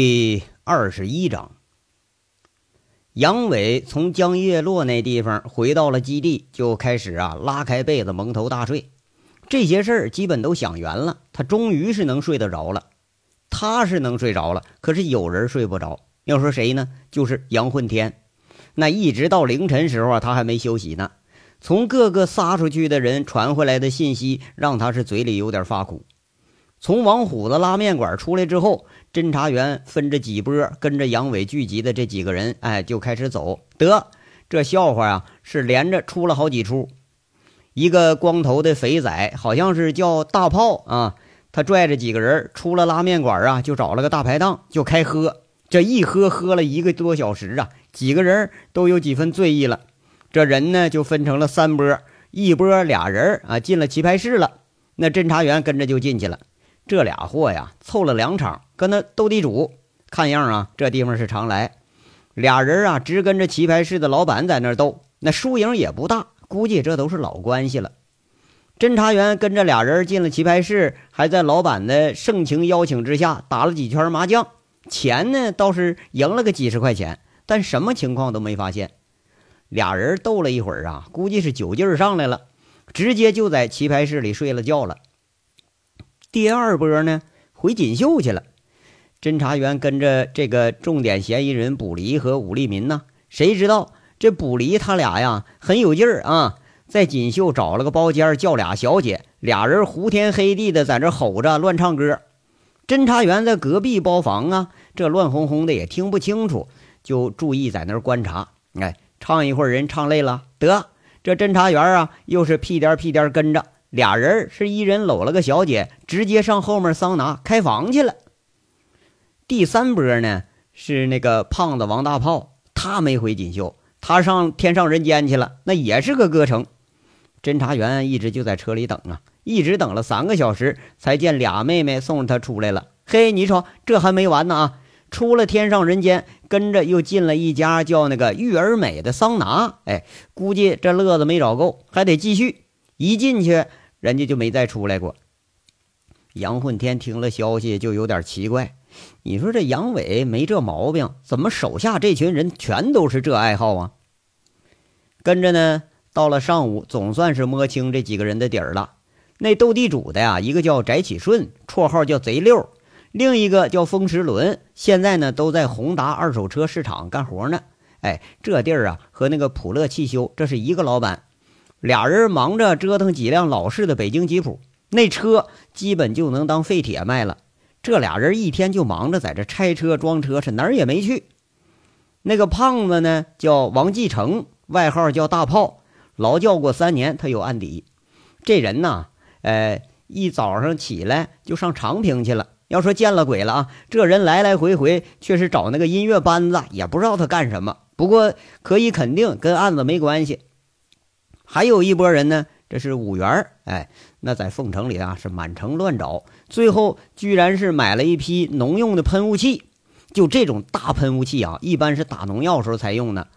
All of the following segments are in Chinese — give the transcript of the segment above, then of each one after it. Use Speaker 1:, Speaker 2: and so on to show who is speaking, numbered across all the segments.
Speaker 1: 第二十一章，杨伟从江叶落那地方回到了基地，就开始啊拉开被子蒙头大睡。这些事儿基本都想圆了，他终于是能睡得着了。他是能睡着了，可是有人睡不着。要说谁呢？就是杨混天。那一直到凌晨时候啊，他还没休息呢。从各个撒出去的人传回来的信息，让他是嘴里有点发苦。从王虎子拉面馆出来之后，侦查员分着几波，跟着杨伟聚集的这几个人，哎，就开始走。得，这笑话啊，是连着出了好几出。一个光头的肥仔，好像是叫大炮啊，他拽着几个人出了拉面馆啊，就找了个大排档，就开喝。这一喝，喝了一个多小时啊，几个人都有几分醉意了。这人呢，就分成了三波，一波俩人啊，进了棋牌室了。那侦查员跟着就进去了。这俩货呀，凑了两场，跟那斗地主，看样啊，这地方是常来。俩人啊，直跟着棋牌室的老板在那斗，那输赢也不大，估计这都是老关系了。侦查员跟着俩人进了棋牌室，还在老板的盛情邀请之下打了几圈麻将，钱呢倒是赢了个几十块钱，但什么情况都没发现。俩人斗了一会儿啊，估计是酒劲儿上来了，直接就在棋牌室里睡了觉了。第二波呢，回锦绣去了。侦查员跟着这个重点嫌疑人卜离和武立民呢，谁知道这卜离他俩呀很有劲儿啊，在锦绣找了个包间，叫俩小姐，俩人胡天黑地的在这吼着乱唱歌。侦查员在隔壁包房啊，这乱哄哄的也听不清楚，就注意在那儿观察。哎，唱一会儿人唱累了，得这侦查员啊又是屁颠屁颠跟着。俩人是一人搂了个小姐，直接上后面桑拿开房去了。第三波呢是那个胖子王大炮，他没回锦绣，他上天上人间去了，那也是个歌城。侦查员一直就在车里等啊，一直等了三个小时，才见俩妹妹送他出来了。嘿，你瞅这还没完呢啊！出了天上人间，跟着又进了一家叫那个玉儿美的桑拿。哎，估计这乐子没找够，还得继续。一进去，人家就没再出来过。杨混天听了消息就有点奇怪，你说这杨伟没这毛病，怎么手下这群人全都是这爱好啊？跟着呢，到了上午，总算是摸清这几个人的底儿了。那斗地主的呀，一个叫翟启顺，绰号叫贼六；另一个叫风驰轮，现在呢都在宏达二手车市场干活呢。哎，这地儿啊，和那个普乐汽修这是一个老板。俩人忙着折腾几辆老式的北京吉普，那车基本就能当废铁卖了。这俩人一天就忙着在这拆车装车，是哪儿也没去。那个胖子呢，叫王继成，外号叫大炮，劳教过三年，他有案底。这人呐，呃，一早上起来就上长平去了。要说见了鬼了啊！这人来来回回却是找那个音乐班子，也不知道他干什么。不过可以肯定跟案子没关系。还有一拨人呢，这是五元哎，那在凤城里啊是满城乱找，最后居然是买了一批农用的喷雾器。就这种大喷雾器啊，一般是打农药时候才用的，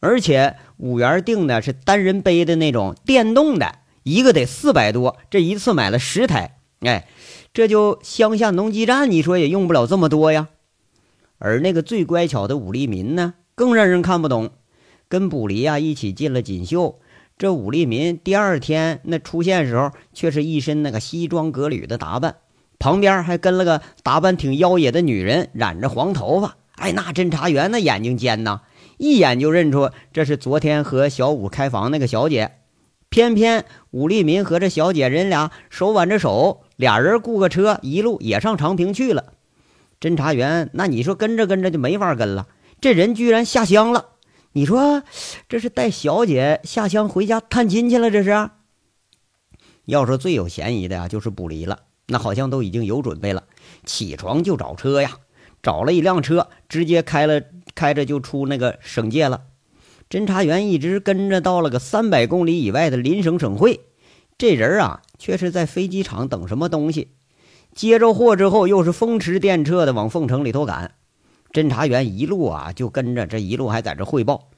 Speaker 1: 而且五元定的是单人背的那种电动的，一个得四百多，这一次买了十台，哎，这就乡下农机站，你说也用不了这么多呀。而那个最乖巧的武立民呢，更让人看不懂，跟卜离啊一起进了锦绣。这武立民第二天那出现时候，却是一身那个西装革履的打扮，旁边还跟了个打扮挺妖冶的女人，染着黄头发。哎，那侦查员那眼睛尖呐，一眼就认出这是昨天和小五开房那个小姐。偏偏武立民和这小姐人俩手挽着手，俩人雇个车，一路也上长平去了。侦查员那你说跟着跟着就没法跟了，这人居然下乡了。你说这是带小姐下乡回家探亲去了？这是。要说最有嫌疑的呀，就是卜离了。那好像都已经有准备了，起床就找车呀，找了一辆车，直接开了，开着就出那个省界了。侦查员一直跟着到了个三百公里以外的邻省省会，这人啊，却是在飞机场等什么东西。接着货之后，又是风驰电掣的往凤城里头赶。侦查员一路啊就跟着，这一路还在这汇报，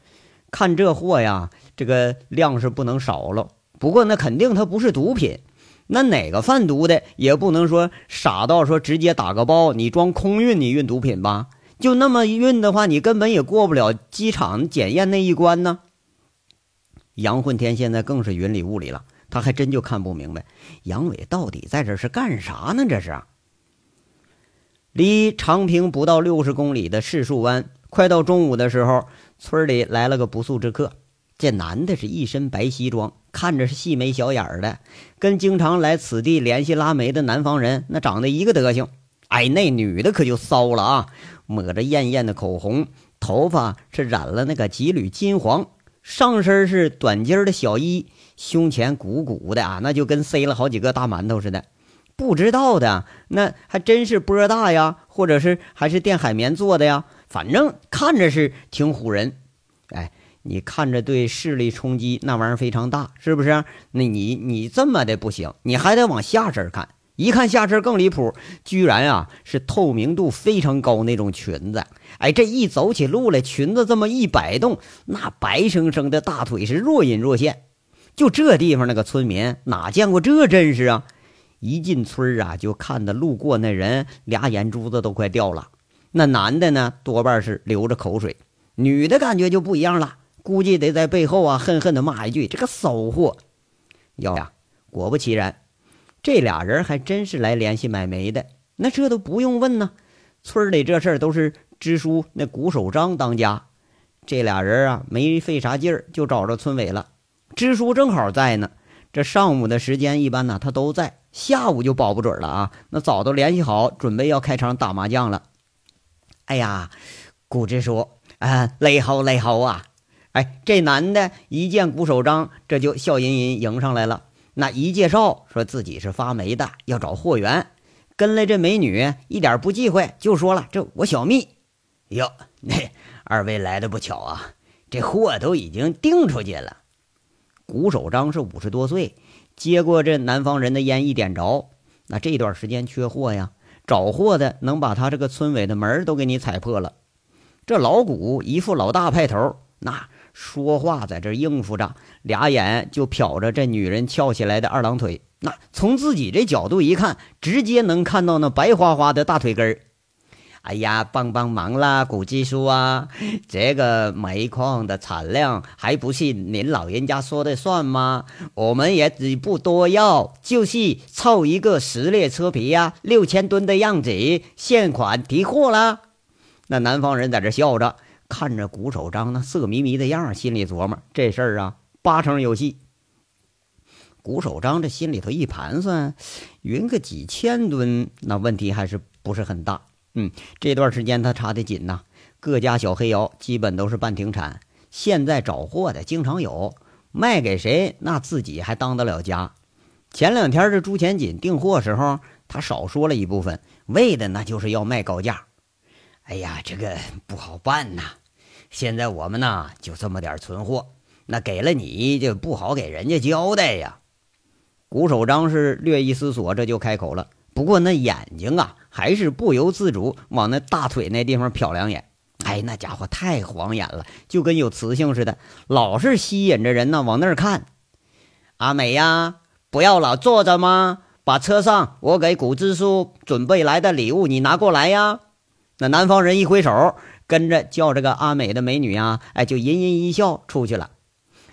Speaker 1: 看这货呀，这个量是不能少了。不过那肯定它不是毒品，那哪个贩毒的也不能说傻到说直接打个包，你装空运，你运毒品吧？就那么运的话，你根本也过不了机场检验那一关呢。杨混天现在更是云里雾里了，他还真就看不明白杨伟到底在这是干啥呢？这是。离长平不到六十公里的柿树湾，快到中午的时候，村里来了个不速之客。这男的是一身白西装，看着是细眉小眼的，跟经常来此地联系拉煤的南方人那长得一个德行。哎，那女的可就骚了啊！抹着艳艳的口红，头发是染了那个几缕金黄，上身是短襟的小衣，胸前鼓鼓的啊，那就跟塞了好几个大馒头似的。不知道的那还真是波大呀，或者是还是电海绵做的呀，反正看着是挺唬人。哎。你看着对视力冲击那玩意儿非常大，是不是？那你你这么的不行，你还得往下身看，一看下身更离谱，居然啊是透明度非常高那种裙子。哎，这一走起路来，裙子这么一摆动，那白生生的大腿是若隐若现。就这地方那个村民哪见过这阵势啊？一进村啊，就看到路过那人俩眼珠子都快掉了。那男的呢，多半是流着口水；女的感觉就不一样了。估计得在背后啊，恨恨的骂一句：“这个骚货！”要呀，果不其然，这俩人还真是来联系买煤的。那这都不用问呢，村里这事儿都是支书那鼓手张当家。这俩人啊，没费啥劲儿就找着村委了。支书正好在呢，这上午的时间一般呢他都在，下午就保不准了啊。那早都联系好，准备要开场打麻将了。哎呀，古支书啊，累好累好啊！哎，这男的一见古手章，这就笑吟吟迎上来了。那一介绍，说自己是发霉的，要找货源。跟来这美女一点不忌讳，就说了：“这我小蜜。”哟，那二位来的不巧啊，这货都已经订出去了。古手章是五十多岁，接过这南方人的烟一点着，那这段时间缺货呀，找货的能把他这个村委的门都给你踩破了。这老古一副老大派头，那。说话在这应付着，俩眼就瞟着这女人翘起来的二郎腿。那从自己这角度一看，直接能看到那白花花的大腿根儿。哎呀，帮帮忙啦，古技术啊！这个煤矿的产量还不是您老人家说的算吗？我们也只不多要，就是凑一个十列车皮呀，六千吨的样子，现款提货啦。那南方人在这笑着。看着鼓手张那色迷迷的样心里琢磨这事儿啊，八成有戏。鼓手张这心里头一盘算，匀个几千吨，那问题还是不是很大。嗯，这段时间他查的紧呐，各家小黑窑基本都是半停产，现在找货的经常有，卖给谁那自己还当得了家。前两天这朱钱锦订货时候，他少说了一部分，为的那就是要卖高价。哎呀，这个不好办呐。现在我们呢就这么点存货，那给了你就不好给人家交代呀。鼓手张是略一思索，这就开口了。不过那眼睛啊，还是不由自主往那大腿那地方瞟两眼。哎，那家伙太晃眼了，就跟有磁性似的，老是吸引着人呢往那儿看。阿美呀，不要老坐着吗？把车上我给古支书准备来的礼物你拿过来呀。那南方人一挥手。跟着叫这个阿美的美女啊，哎，就吟吟一笑出去了。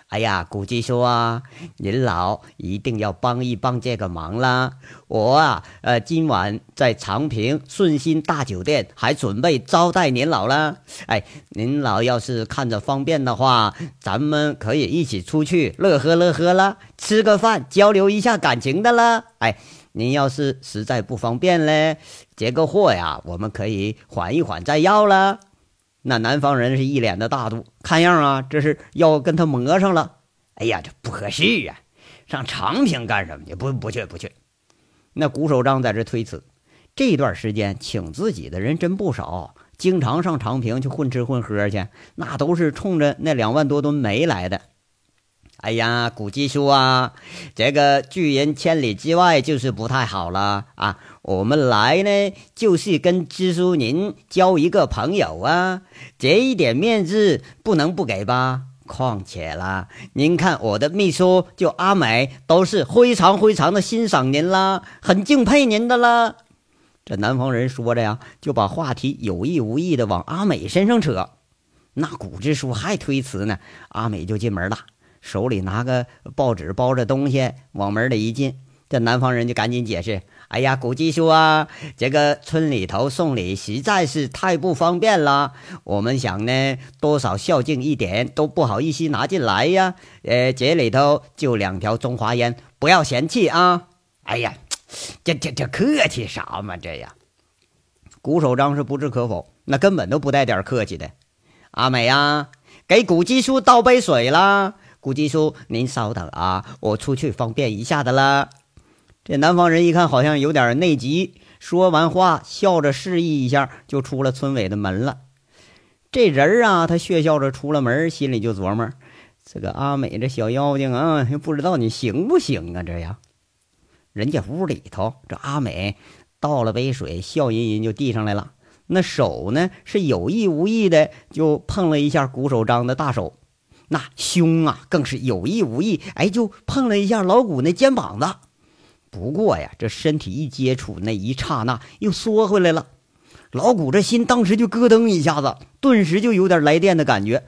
Speaker 1: 哎呀，估计说啊，您老一定要帮一帮这个忙啦。我啊，呃，今晚在长平顺心大酒店还准备招待您老了。哎，您老要是看着方便的话，咱们可以一起出去乐呵乐呵啦，吃个饭交流一下感情的啦。哎，您要是实在不方便嘞，这个货呀，我们可以缓一缓再要了。那南方人是一脸的大度，看样啊，这是要跟他磨上了。哎呀，这不合适啊！上长平干什么去？不，不去，不去。那鼓手张在这推辞。这段时间请自己的人真不少，经常上长平去混吃混喝去，那都是冲着那两万多吨煤来的。哎呀，古技叔啊，这个拒人千里之外就是不太好了啊！我们来呢，就是跟支书您交一个朋友啊，这一点面子不能不给吧？况且啦，您看我的秘书就阿美，都是非常非常的欣赏您啦，很敬佩您的啦。这南方人说着呀，就把话题有意无意的往阿美身上扯。那古支书还推辞呢，阿美就进门了，手里拿个报纸包着东西，往门里一进，这南方人就赶紧解释。哎呀，古技叔啊，这个村里头送礼实在是太不方便了。我们想呢，多少孝敬一点都不好意思拿进来呀。呃，这里头就两条中华烟，不要嫌弃啊。哎呀，这这这客气啥嘛？这呀，古守章是不置可否，那根本都不带点客气的。阿美呀，给古技叔倒杯水啦。古技叔，您稍等啊，我出去方便一下的啦。这南方人一看好像有点内急，说完话笑着示意一下，就出了村委的门了。这人啊，他血笑着出了门，心里就琢磨：这个阿美这小妖精啊，不知道你行不行啊？这样，人家屋里头，这阿美倒了杯水，笑吟吟就递上来了。那手呢，是有意无意的就碰了一下鼓手张的大手，那胸啊，更是有意无意，哎，就碰了一下老谷那肩膀子。不过呀，这身体一接触，那一刹那又缩回来了。老谷这心当时就咯噔一下子，顿时就有点来电的感觉。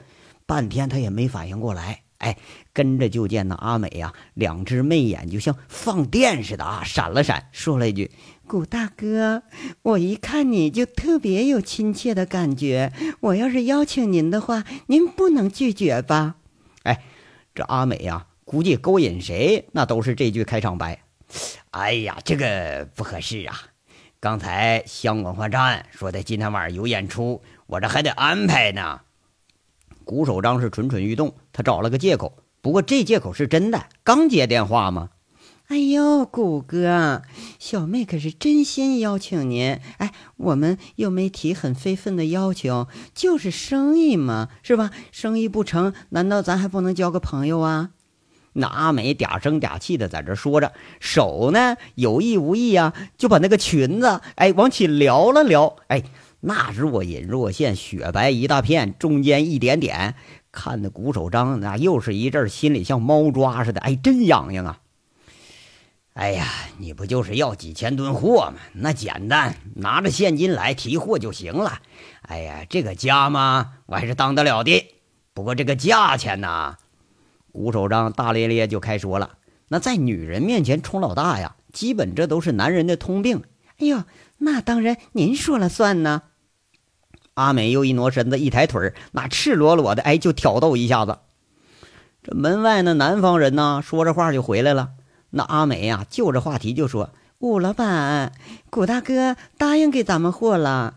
Speaker 1: 半天他也没反应过来，哎，跟着就见那阿美呀，两只媚眼就像放电似的啊，闪了闪，说了一句：“谷大哥，我一看你就特别有亲切的感觉，我要是邀请您的话，您不能拒绝吧？”哎，这阿美呀，估计勾引谁，那都是这句开场白。哎呀，这个不合适啊！刚才乡文化站说的今天晚上有演出，我这还得安排呢。古守章是蠢蠢欲动，他找了个借口，不过这借口是真的。刚接电话吗？哎呦，谷哥，小妹可是真心邀请您。哎，我们又没提很非分的要求，就是生意嘛，是吧？生意不成，难道咱还不能交个朋友啊？那阿美嗲声嗲气的在这说着，手呢有意无意啊，就把那个裙子哎往起撩了撩，哎，那若隐若现，雪白一大片，中间一点点，看的鼓手章那又是一阵心里像猫抓似的，哎，真痒痒啊！哎呀，你不就是要几千吨货吗？那简单，拿着现金来提货就行了。哎呀，这个家嘛，我还是当得了的。不过这个价钱呢？古守章大咧咧就开说了：“那在女人面前充老大呀，基本这都是男人的通病。”哎呦，那当然您说了算呢。阿美又一挪身子，一抬腿那赤裸裸的哎就挑逗一下子。这门外那南方人呢，说着话就回来了。那阿美呀，就着话题就说：“武老板，古大哥答应给咱们货了。”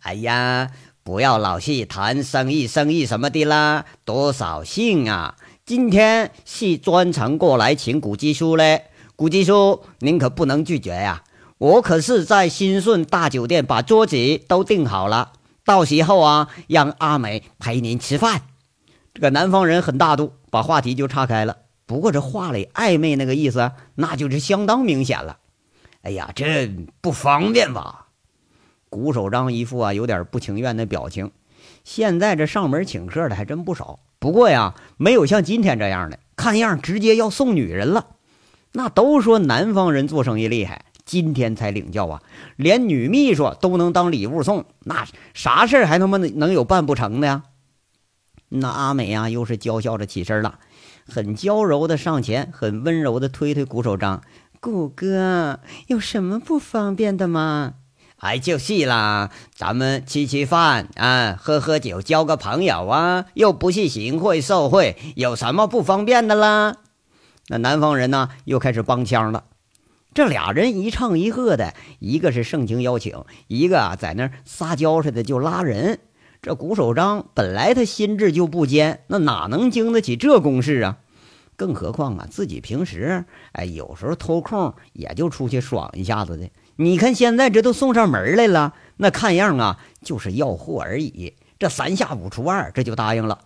Speaker 1: 哎呀，不要老是谈生意生意什么的啦，多扫兴啊！今天是专程过来请古技叔嘞，古技叔您可不能拒绝呀！我可是在新顺大酒店把桌子都订好了，到时候啊，让阿美陪您吃饭。这个南方人很大度，把话题就岔开了。不过这话里暧昧那个意思，那就是相当明显了。哎呀，这不方便吧？古守章一副啊有点不情愿的表情。现在这上门请客的还真不少。不过呀，没有像今天这样的，看样直接要送女人了。那都说南方人做生意厉害，今天才领教啊，连女秘书都能当礼物送，那啥事儿还他妈能有办不成的呀？那阿美呀，又是娇笑着起身了，很娇柔的上前，很温柔的推推鼓手章，古哥有什么不方便的吗？哎，就是啦，咱们吃吃饭啊，喝喝酒，交个朋友啊，又不是行贿受贿，有什么不方便的啦？那南方人呢，又开始帮腔了。这俩人一唱一和的，一个是盛情邀请，一个啊在那撒娇似的就拉人。这古守章本来他心智就不坚，那哪能经得起这攻势啊？更何况啊，自己平时哎，有时候偷空也就出去爽一下子的。你看现在这都送上门来了，那看样啊就是要货而已。这三下五除二，这就答应了。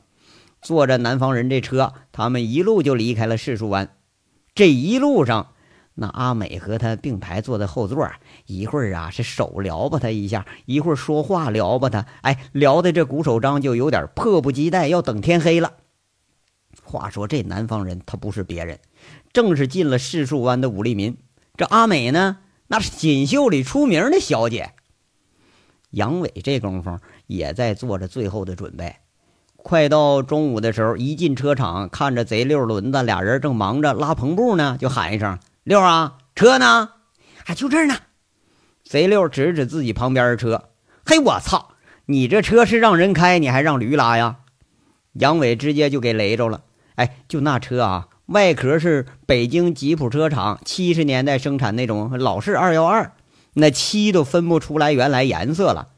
Speaker 1: 坐着南方人这车，他们一路就离开了柿树湾。这一路上，那阿美和他并排坐在后座，一会儿啊是手撩拨他一下，一会儿说话撩拨他，哎，聊的这古守章就有点迫不及待要等天黑了。话说这南方人他不是别人，正是进了市树湾的武立民。这阿美呢，那是锦绣里出名的小姐。杨伟这功夫也在做着最后的准备。快到中午的时候，一进车场，看着贼六轮子俩人正忙着拉篷布呢，就喊一声：“六啊，车呢？
Speaker 2: 还就这儿呢。”
Speaker 1: 贼六指指自己旁边的车：“嘿，我操！你这车是让人开，你还让驴拉呀？”杨伟直接就给雷着了。哎，就那车啊，外壳是北京吉普车厂七十年代生产那种老式二幺二，那漆都分不出来原来颜色了。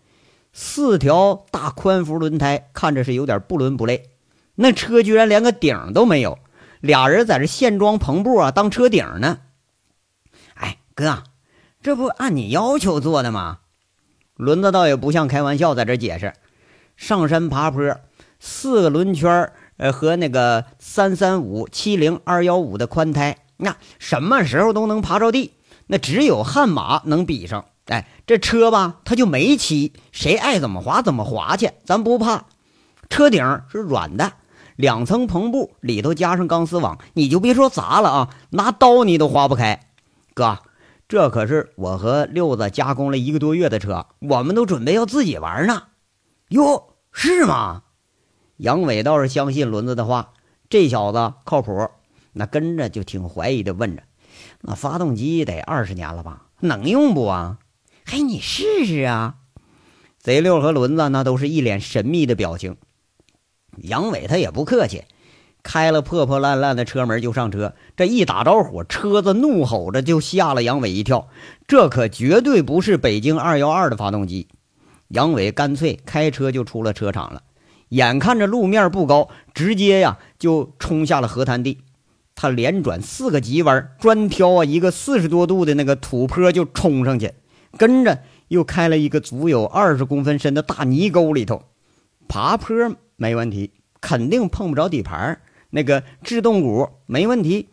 Speaker 1: 四条大宽幅轮胎看着是有点不伦不类，那车居然连个顶都没有，俩人在这现装篷布啊当车顶呢。
Speaker 2: 哥，这不按你要求做的吗？
Speaker 1: 轮子倒也不像开玩笑，在这解释：上山爬坡，四个轮圈呃和那个三三五七零二幺五的宽胎，那什么时候都能爬着地，那只有悍马能比上。哎，这车吧，它就没漆，谁爱怎么滑怎么滑去，咱不怕。车顶是软的，两层篷布，里头加上钢丝网，你就别说砸了啊，拿刀你都划不开。哥，这可是我和六子加工了一个多月的车，我们都准备要自己玩呢。
Speaker 2: 哟，是吗？
Speaker 1: 杨伟倒是相信轮子的话，这小子靠谱。那跟着就挺怀疑的问着：“那发动机得二十年了吧？能用不啊？”
Speaker 2: 嘿，你试试啊！
Speaker 1: 贼六和轮子那都是一脸神秘的表情。杨伟他也不客气，开了破破烂烂的车门就上车。这一打着火，车子怒吼着就吓了杨伟一跳。这可绝对不是北京二幺二的发动机。杨伟干脆开车就出了车场了。眼看着路面不高，直接呀就冲下了河滩地。他连转四个急弯，专挑啊一个四十多度的那个土坡就冲上去。跟着又开了一个足有二十公分深的大泥沟里头，爬坡没问题，肯定碰不着底盘那个制动鼓没问题，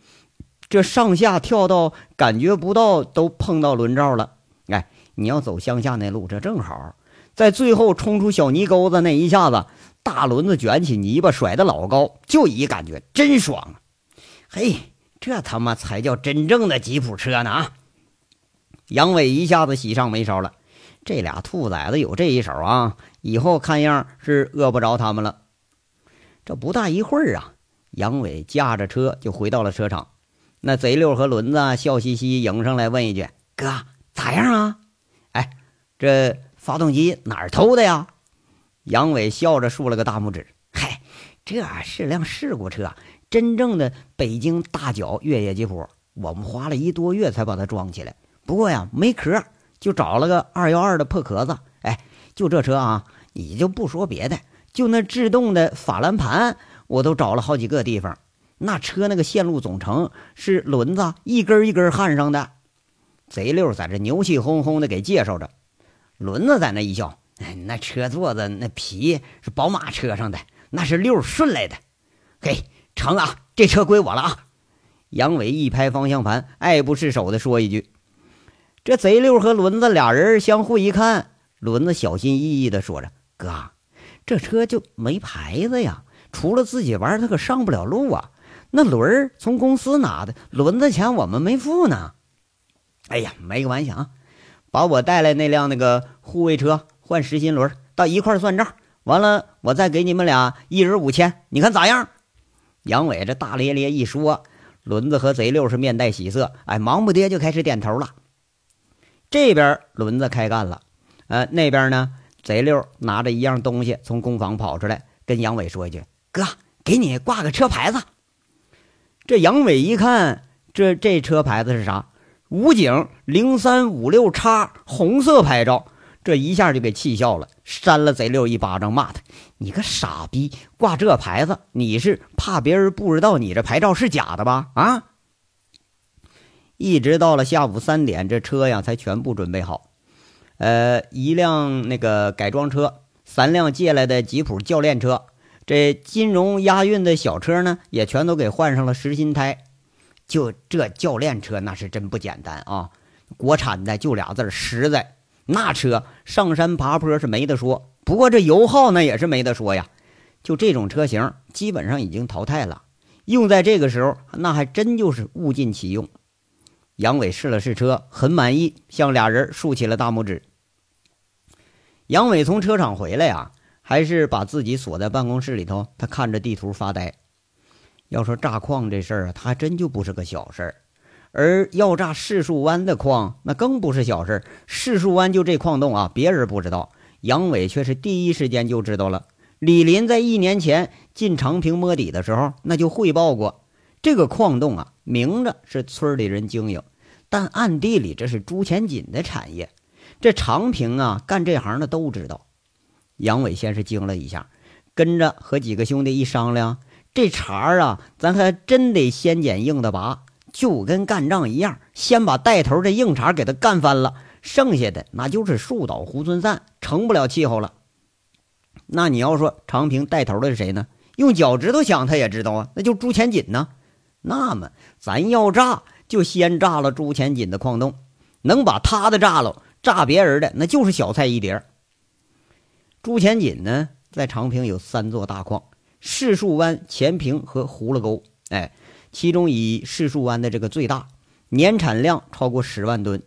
Speaker 1: 这上下跳到感觉不到都碰到轮罩了。哎，你要走乡下那路，这正好，在最后冲出小泥沟子那一下子，大轮子卷起泥巴甩的老高，就一感觉真爽。
Speaker 2: 嘿，这他妈才叫真正的吉普车呢啊！
Speaker 1: 杨伟一下子喜上眉梢了，这俩兔崽子有这一手啊，以后看样是饿不着他们了。这不大一会儿啊，杨伟驾着车就回到了车场。那贼六和轮子笑嘻嘻迎上来，问一句：“
Speaker 2: 哥，咋样啊？”
Speaker 1: 哎，这发动机哪儿偷的呀？杨伟笑着竖了个大拇指：“
Speaker 2: 嗨，这是辆事故车，真正的北京大脚越野吉普，我们花了一多月才把它装起来。”不过呀，没壳，就找了个二幺二的破壳子。哎，就这车啊，你就不说别的，就那制动的法兰盘，我都找了好几个地方。那车那个线路总成是轮子一根一根焊上的。贼六在这牛气哄哄的给介绍着，轮子在那一笑：“哎，那车座子那皮是宝马车上的，那是六顺来的。嘿，成啊，这车归我了啊！”
Speaker 1: 杨伟一拍方向盘，爱不释手的说一句。这贼六和轮子俩人相互一看，轮子小心翼翼的说着：“哥，这车就没牌子呀，除了自己玩，他可上不了路啊。那轮儿从公司拿的，轮子钱我们没付呢。哎呀，没个玩笑啊，把我带来那辆那个护卫车换实心轮，到一块算账。完了，我再给你们俩一人五千，你看咋样？”杨伟这大咧咧一说，轮子和贼六是面带喜色，哎，忙不迭就开始点头了。这边轮子开干了，呃，那边呢，贼六拿着一样东西从工坊跑出来，跟杨伟说一句：“哥，给你挂个车牌子。”这杨伟一看，这这车牌子是啥？武警零三五六叉，红色牌照，这一下就给气笑了，扇了贼六一巴掌，骂他：“你个傻逼，挂这牌子，你是怕别人不知道你这牌照是假的吧？啊？”一直到了下午三点，这车呀才全部准备好。呃，一辆那个改装车，三辆借来的吉普教练车，这金融押运的小车呢，也全都给换上了实心胎。就这教练车那是真不简单啊！国产的就俩字实在。那车上山爬坡是没得说，不过这油耗那也是没得说呀。就这种车型，基本上已经淘汰了。用在这个时候，那还真就是物尽其用。杨伟试了试车，很满意，向俩人竖起了大拇指。杨伟从车厂回来呀，还是把自己锁在办公室里头，他看着地图发呆。要说炸矿这事儿啊，他还真就不是个小事儿。而要炸柿树湾的矿，那更不是小事儿。柿树湾就这矿洞啊，别人不知道，杨伟却是第一时间就知道了。李林在一年前进长平摸底的时候，那就汇报过，这个矿洞啊，明着是村里人经营，但暗地里这是朱前锦的产业。这长平啊，干这行的都知道。杨伟先是惊了一下，跟着和几个兄弟一商量，这茬儿啊，咱还真得先捡硬的拔。就跟干仗一样，先把带头的硬茬给他干翻了，剩下的那就是树倒猢狲散，成不了气候了。那你要说长平带头的是谁呢？用脚趾头想他也知道啊，那就朱前锦呢。那么咱要炸，就先炸了朱前锦的矿洞，能把他的炸了，炸别人的那就是小菜一碟。朱前锦呢，在长平有三座大矿：柿树湾、前平和葫芦沟。哎。其中以柿树湾的这个最大，年产量超过十万吨；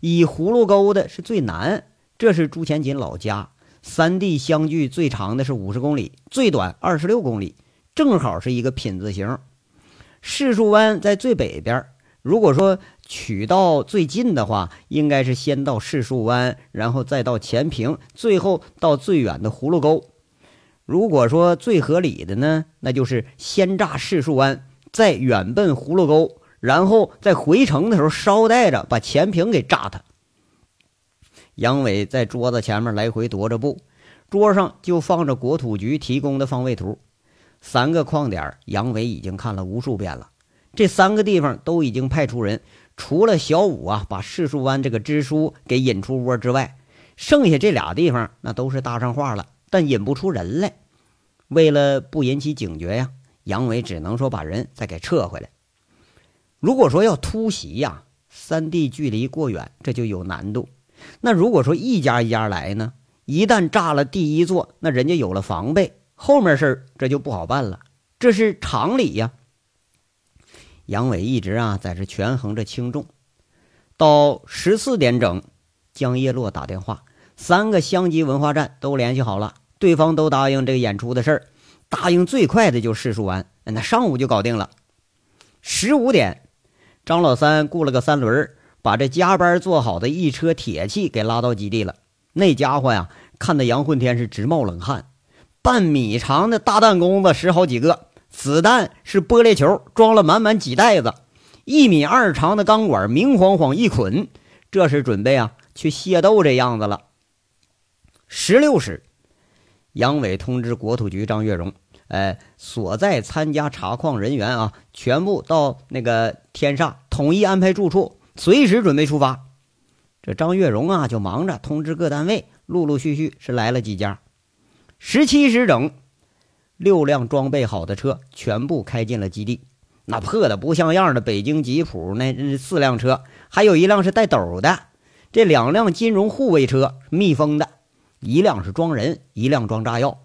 Speaker 1: 以葫芦沟的是最南，这是朱前锦老家。三地相距最长的是五十公里，最短二十六公里，正好是一个品字形。柿树湾在最北边，如果说取道最近的话，应该是先到柿树湾，然后再到前平，最后到最远的葫芦沟。如果说最合理的呢，那就是先炸柿树湾。再远奔葫芦沟，然后在回城的时候捎带着把前平给炸他。杨伟在桌子前面来回踱着步，桌上就放着国土局提供的方位图，三个矿点杨伟已经看了无数遍了。这三个地方都已经派出人，除了小五啊把柿树湾这个支书给引出窝之外，剩下这俩地方那都是搭上话了，但引不出人来。为了不引起警觉呀。杨伟只能说把人再给撤回来。如果说要突袭呀，三地距离过远，这就有难度。那如果说一家一家来呢，一旦炸了第一座，那人家有了防备，后面事儿这就不好办了，这是常理呀。杨伟一直啊在这权衡着轻重。到十四点整，江叶落打电话，三个乡级文化站都联系好了，对方都答应这个演出的事儿。答应最快的就柿树湾，那上午就搞定了。十五点，张老三雇了个三轮，把这加班做好的一车铁器给拉到基地了。那家伙呀，看得杨混天是直冒冷汗。半米长的大弹弓子十好几个，子弹是玻璃球，装了满满几袋子。一米二长的钢管明晃晃一捆，这是准备啊去械斗这样子了。十六时，杨伟通知国土局张月荣。哎，所在参加查矿人员啊，全部到那个天煞统一安排住处，随时准备出发。这张月荣啊，就忙着通知各单位，陆陆续续是来了几家。十七时整，六辆装备好的车全部开进了基地。那破的不像样的北京吉普那四辆车，还有一辆是带斗的。这两辆金融护卫车密封的，一辆是装人，一辆装炸药。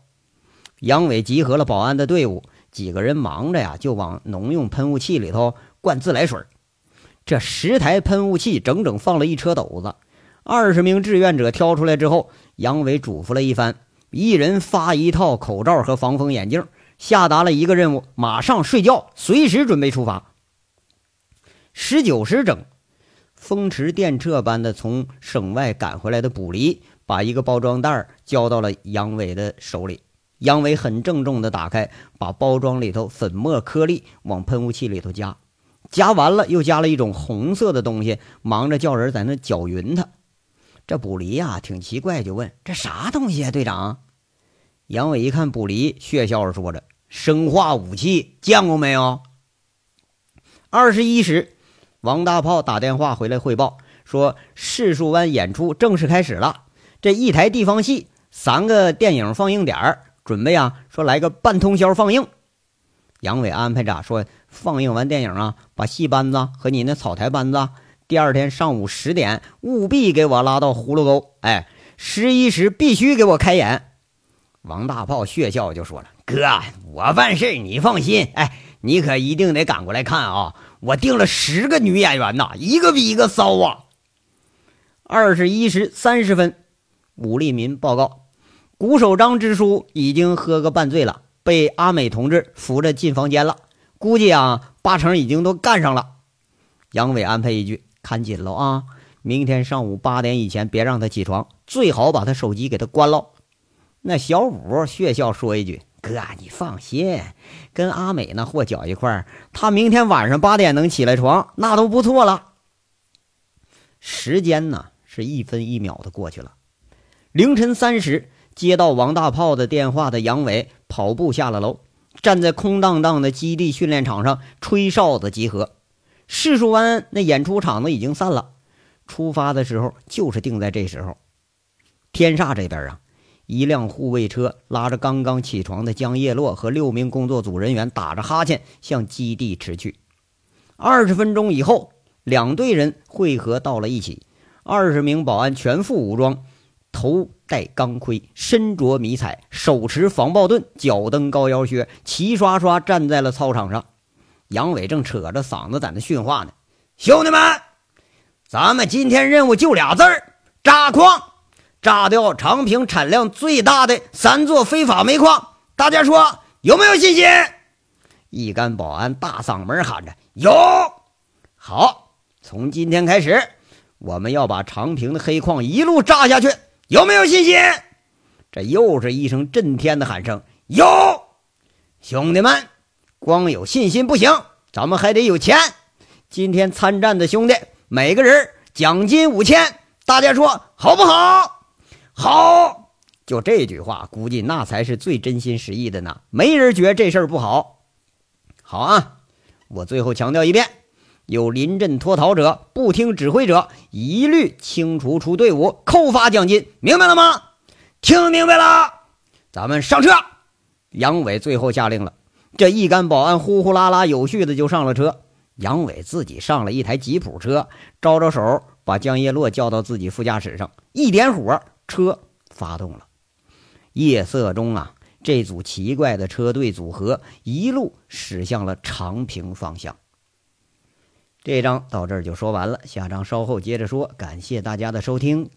Speaker 1: 杨伟集合了保安的队伍，几个人忙着呀，就往农用喷雾器里头灌自来水。这十台喷雾器整整放了一车斗子。二十名志愿者挑出来之后，杨伟嘱咐了一番，一人发一套口罩和防风眼镜，下达了一个任务：马上睡觉，随时准备出发。十九时整，风驰电掣般的从省外赶回来的卜离，把一个包装袋交到了杨伟的手里。杨伟很郑重地打开，把包装里头粉末颗粒往喷雾器里头加，加完了又加了一种红色的东西，忙着叫人在那搅匀它。这卜离呀挺奇怪，就问：“这啥东西啊，队长？”杨伟一看卜离，血笑着说着：“生化武器，见过没有？”二十一时，王大炮打电话回来汇报说：“市树湾演出正式开始了，这一台地方戏，三个电影放映点。”准备啊，说来个半通宵放映。杨伟安排着说，放映完电影啊，把戏班子和你那草台班子，第二天上午十点务必给我拉到葫芦沟。哎，十一时必须给我开演。王大炮血笑就说了：“哥，我办事你放心。哎，你可一定得赶过来看啊！我订了十个女演员呐，一个比一个骚啊！
Speaker 2: 二十一时三十分，武立民报告，谷守章支书已经喝个半醉了，被阿美同志扶着进房间了。估计啊，八成已经都干上了。杨伟安排一句：“看紧了啊！明天上午八点以前别让他起床，最好把他手机给他关了。”那小五血笑说一句：“哥，你放心，跟阿美那货搅一块儿，他明天晚上八点能起来床，那都不错了。”时间呢？是一分一秒的过去了。凌晨三时，接到王大炮的电话的杨伟跑步下了楼，站在空荡荡的基地训练场上吹哨子集合。柿树湾那演出场子已经散了，出发的时候就是定在这时候。天煞这边啊，一辆护卫车拉着刚刚起床的江叶落和六名工作组人员，打着哈欠向基地驰去。二十分钟以后，两队人汇合到了一起。二十名保安全副武装，头戴钢盔，身着迷彩，手持防爆盾，脚蹬高腰靴，齐刷刷站在了操场上。杨伟正扯着嗓子在那训话呢：“兄弟们，咱们今天任务就俩字儿：炸矿，炸掉长平产量最大的三座非法煤矿。大家说有没有信心？”一干保安大嗓门喊着：“有！”好，从今天开始。我们要把长平的黑矿一路炸下去，有没有信心？这又是一声震天的喊声。有，兄弟们，光有信心不行，咱们还得有钱。今天参战的兄弟，每个人奖金五千，大家说好不好？好，就这句话，估计那才是最真心实意的呢。没人觉得这事儿不好。好啊，我最后强调一遍。有临阵脱逃者、不听指挥者，一律清除出队伍，扣发奖金，明白了吗？听明白了，咱们上车。杨伟最后下令了，这一干保安呼呼啦啦有序的就上了车。杨伟自己上了一台吉普车，招招手，把江叶落叫到自己副驾驶上，一点火，车发动了。夜色中啊，这组奇怪的车队组合一路驶向了长平方向。这章到这儿就说完了，下章稍后接着说。感谢大家的收听。